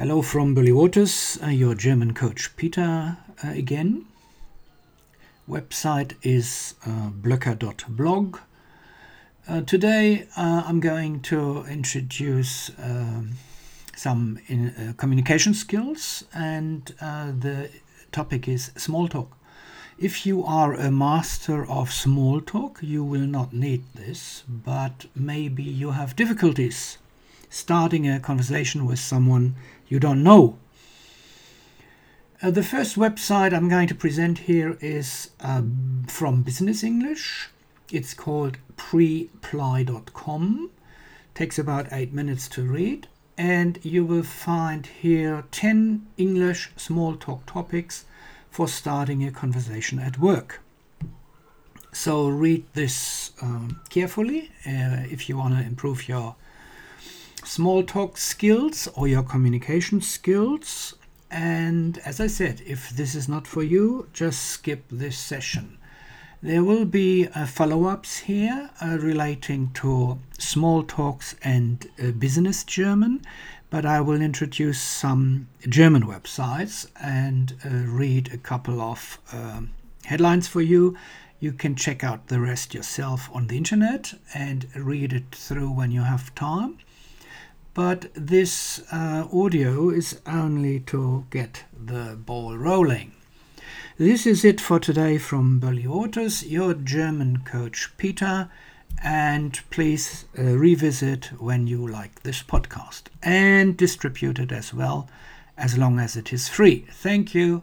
Hello from Waters, uh, your German coach Peter uh, again. Website is uh, blöcker.blog. Uh, today uh, I'm going to introduce um, some in, uh, communication skills, and uh, the topic is small talk. If you are a master of small talk, you will not need this, but maybe you have difficulties starting a conversation with someone you don't know. Uh, the first website I'm going to present here is um, from Business English. It's called preply.com. Takes about eight minutes to read, and you will find here 10 English small talk topics for starting a conversation at work. So read this um, carefully uh, if you want to improve your small talk skills or your communication skills. And as I said, if this is not for you, just skip this session. There will be uh, follow ups here uh, relating to small talks and uh, business German, but I will introduce some German websites and uh, read a couple of um, headlines for you. You can check out the rest yourself on the internet and read it through when you have time but this uh, audio is only to get the ball rolling. This is it for today from Waters, your German coach Peter, and please uh, revisit when you like this podcast and distribute it as well, as long as it is free. Thank you.